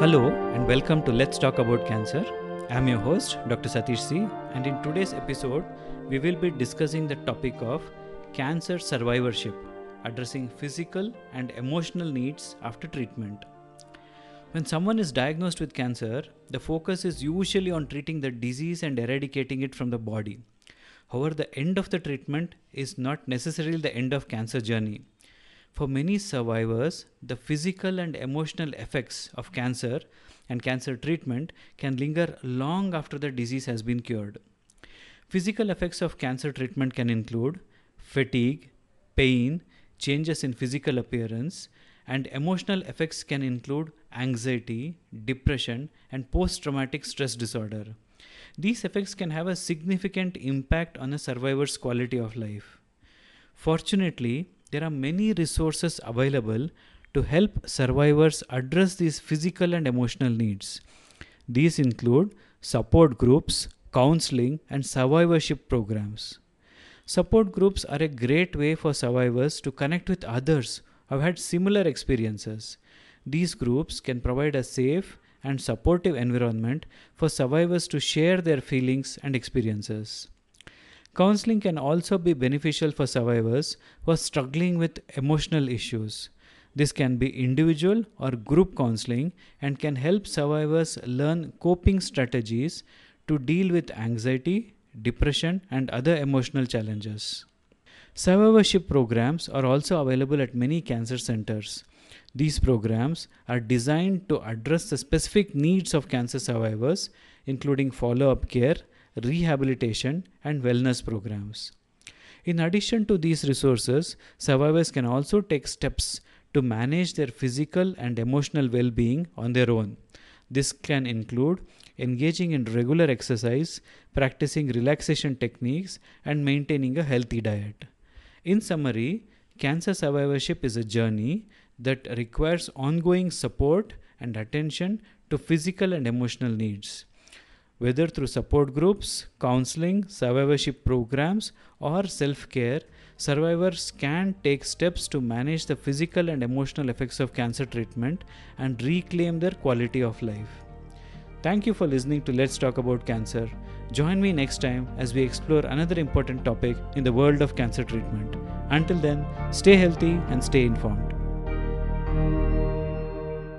Hello and welcome to Let's Talk About Cancer. I'm your host, Dr. Satish C, and in today's episode, we will be discussing the topic of cancer survivorship, addressing physical and emotional needs after treatment. When someone is diagnosed with cancer, the focus is usually on treating the disease and eradicating it from the body. However, the end of the treatment is not necessarily the end of cancer journey. For many survivors, the physical and emotional effects of cancer and cancer treatment can linger long after the disease has been cured. Physical effects of cancer treatment can include fatigue, pain, changes in physical appearance, and emotional effects can include anxiety, depression, and post traumatic stress disorder. These effects can have a significant impact on a survivor's quality of life. Fortunately, there are many resources available to help survivors address these physical and emotional needs. These include support groups, counseling, and survivorship programs. Support groups are a great way for survivors to connect with others who have had similar experiences. These groups can provide a safe and supportive environment for survivors to share their feelings and experiences. Counseling can also be beneficial for survivors who are struggling with emotional issues. This can be individual or group counseling and can help survivors learn coping strategies to deal with anxiety, depression, and other emotional challenges. Survivorship programs are also available at many cancer centers. These programs are designed to address the specific needs of cancer survivors, including follow up care, rehabilitation, and wellness programs. In addition to these resources, survivors can also take steps to manage their physical and emotional well being on their own. This can include engaging in regular exercise, practicing relaxation techniques, and maintaining a healthy diet. In summary, cancer survivorship is a journey that requires ongoing support and attention to physical and emotional needs. Whether through support groups, counseling, survivorship programs, or self care, survivors can take steps to manage the physical and emotional effects of cancer treatment and reclaim their quality of life. Thank you for listening to Let's Talk About Cancer. Join me next time as we explore another important topic in the world of cancer treatment. Until then, stay healthy and stay informed.